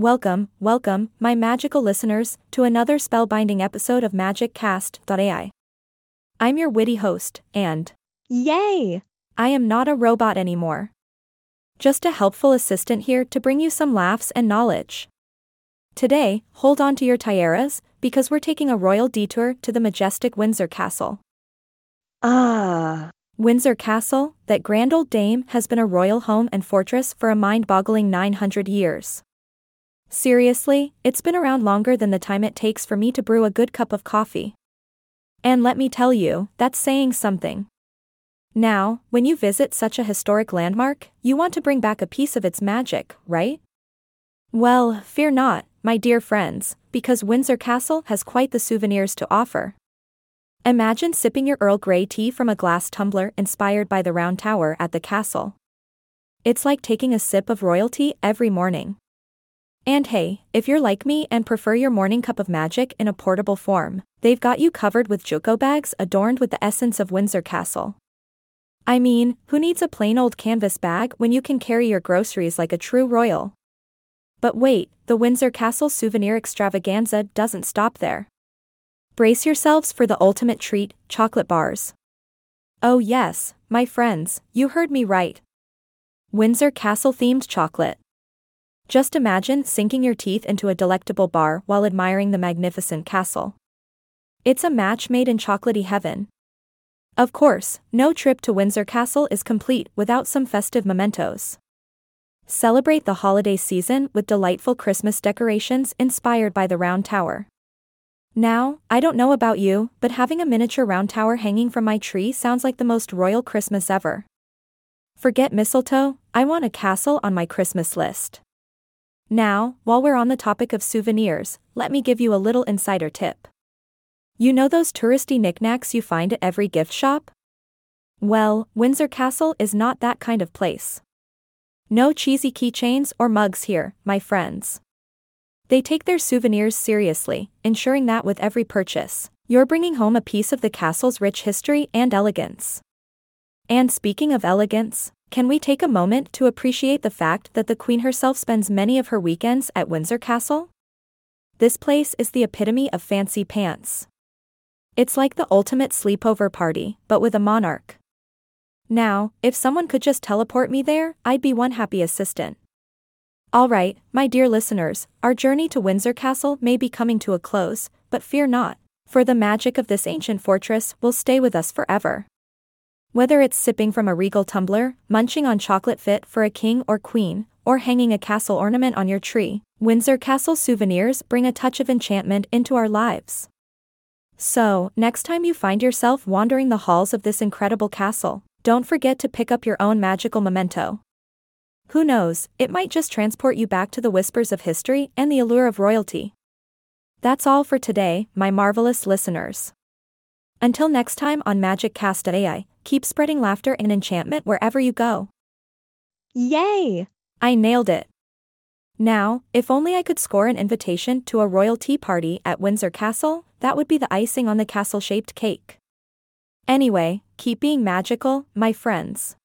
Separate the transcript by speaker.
Speaker 1: Welcome, welcome, my magical listeners, to another spellbinding episode of MagicCast.ai. I'm your witty host, and
Speaker 2: Yay!
Speaker 1: I am not a robot anymore. Just a helpful assistant here to bring you some laughs and knowledge. Today, hold on to your tiaras, because we're taking a royal detour to the majestic Windsor Castle.
Speaker 2: Ah,
Speaker 1: Windsor Castle, that grand old dame, has been a royal home and fortress for a mind boggling 900 years. Seriously, it's been around longer than the time it takes for me to brew a good cup of coffee. And let me tell you, that's saying something. Now, when you visit such a historic landmark, you want to bring back a piece of its magic, right? Well, fear not, my dear friends, because Windsor Castle has quite the souvenirs to offer. Imagine sipping your Earl Grey tea from a glass tumbler inspired by the round tower at the castle. It's like taking a sip of royalty every morning. And hey, if you're like me and prefer your morning cup of magic in a portable form, they've got you covered with Joko bags adorned with the essence of Windsor Castle. I mean, who needs a plain old canvas bag when you can carry your groceries like a true royal? But wait, the Windsor Castle souvenir extravaganza doesn't stop there. Brace yourselves for the ultimate treat chocolate bars. Oh, yes, my friends, you heard me right. Windsor Castle themed chocolate. Just imagine sinking your teeth into a delectable bar while admiring the magnificent castle. It's a match made in chocolatey heaven. Of course, no trip to Windsor Castle is complete without some festive mementos. Celebrate the holiday season with delightful Christmas decorations inspired by the Round Tower. Now, I don't know about you, but having a miniature round tower hanging from my tree sounds like the most royal Christmas ever. Forget mistletoe, I want a castle on my Christmas list. Now, while we're on the topic of souvenirs, let me give you a little insider tip. You know those touristy knickknacks you find at every gift shop? Well, Windsor Castle is not that kind of place. No cheesy keychains or mugs here, my friends. They take their souvenirs seriously, ensuring that with every purchase, you're bringing home a piece of the castle's rich history and elegance. And speaking of elegance, can we take a moment to appreciate the fact that the Queen herself spends many of her weekends at Windsor Castle? This place is the epitome of fancy pants. It's like the ultimate sleepover party, but with a monarch. Now, if someone could just teleport me there, I'd be one happy assistant. Alright, my dear listeners, our journey to Windsor Castle may be coming to a close, but fear not, for the magic of this ancient fortress will stay with us forever. Whether it's sipping from a regal tumbler, munching on chocolate fit for a king or queen, or hanging a castle ornament on your tree, Windsor Castle souvenirs bring a touch of enchantment into our lives. So, next time you find yourself wandering the halls of this incredible castle, don't forget to pick up your own magical memento. Who knows, it might just transport you back to the whispers of history and the allure of royalty. That's all for today, my marvelous listeners. Until next time on Magic MagicCast.ai, keep spreading laughter and enchantment wherever you go.
Speaker 2: yay!
Speaker 1: I nailed it. Now, if only I could score an invitation to a royal tea party at Windsor Castle, that would be the icing on the castle shaped cake. Anyway, keep being magical, my friends.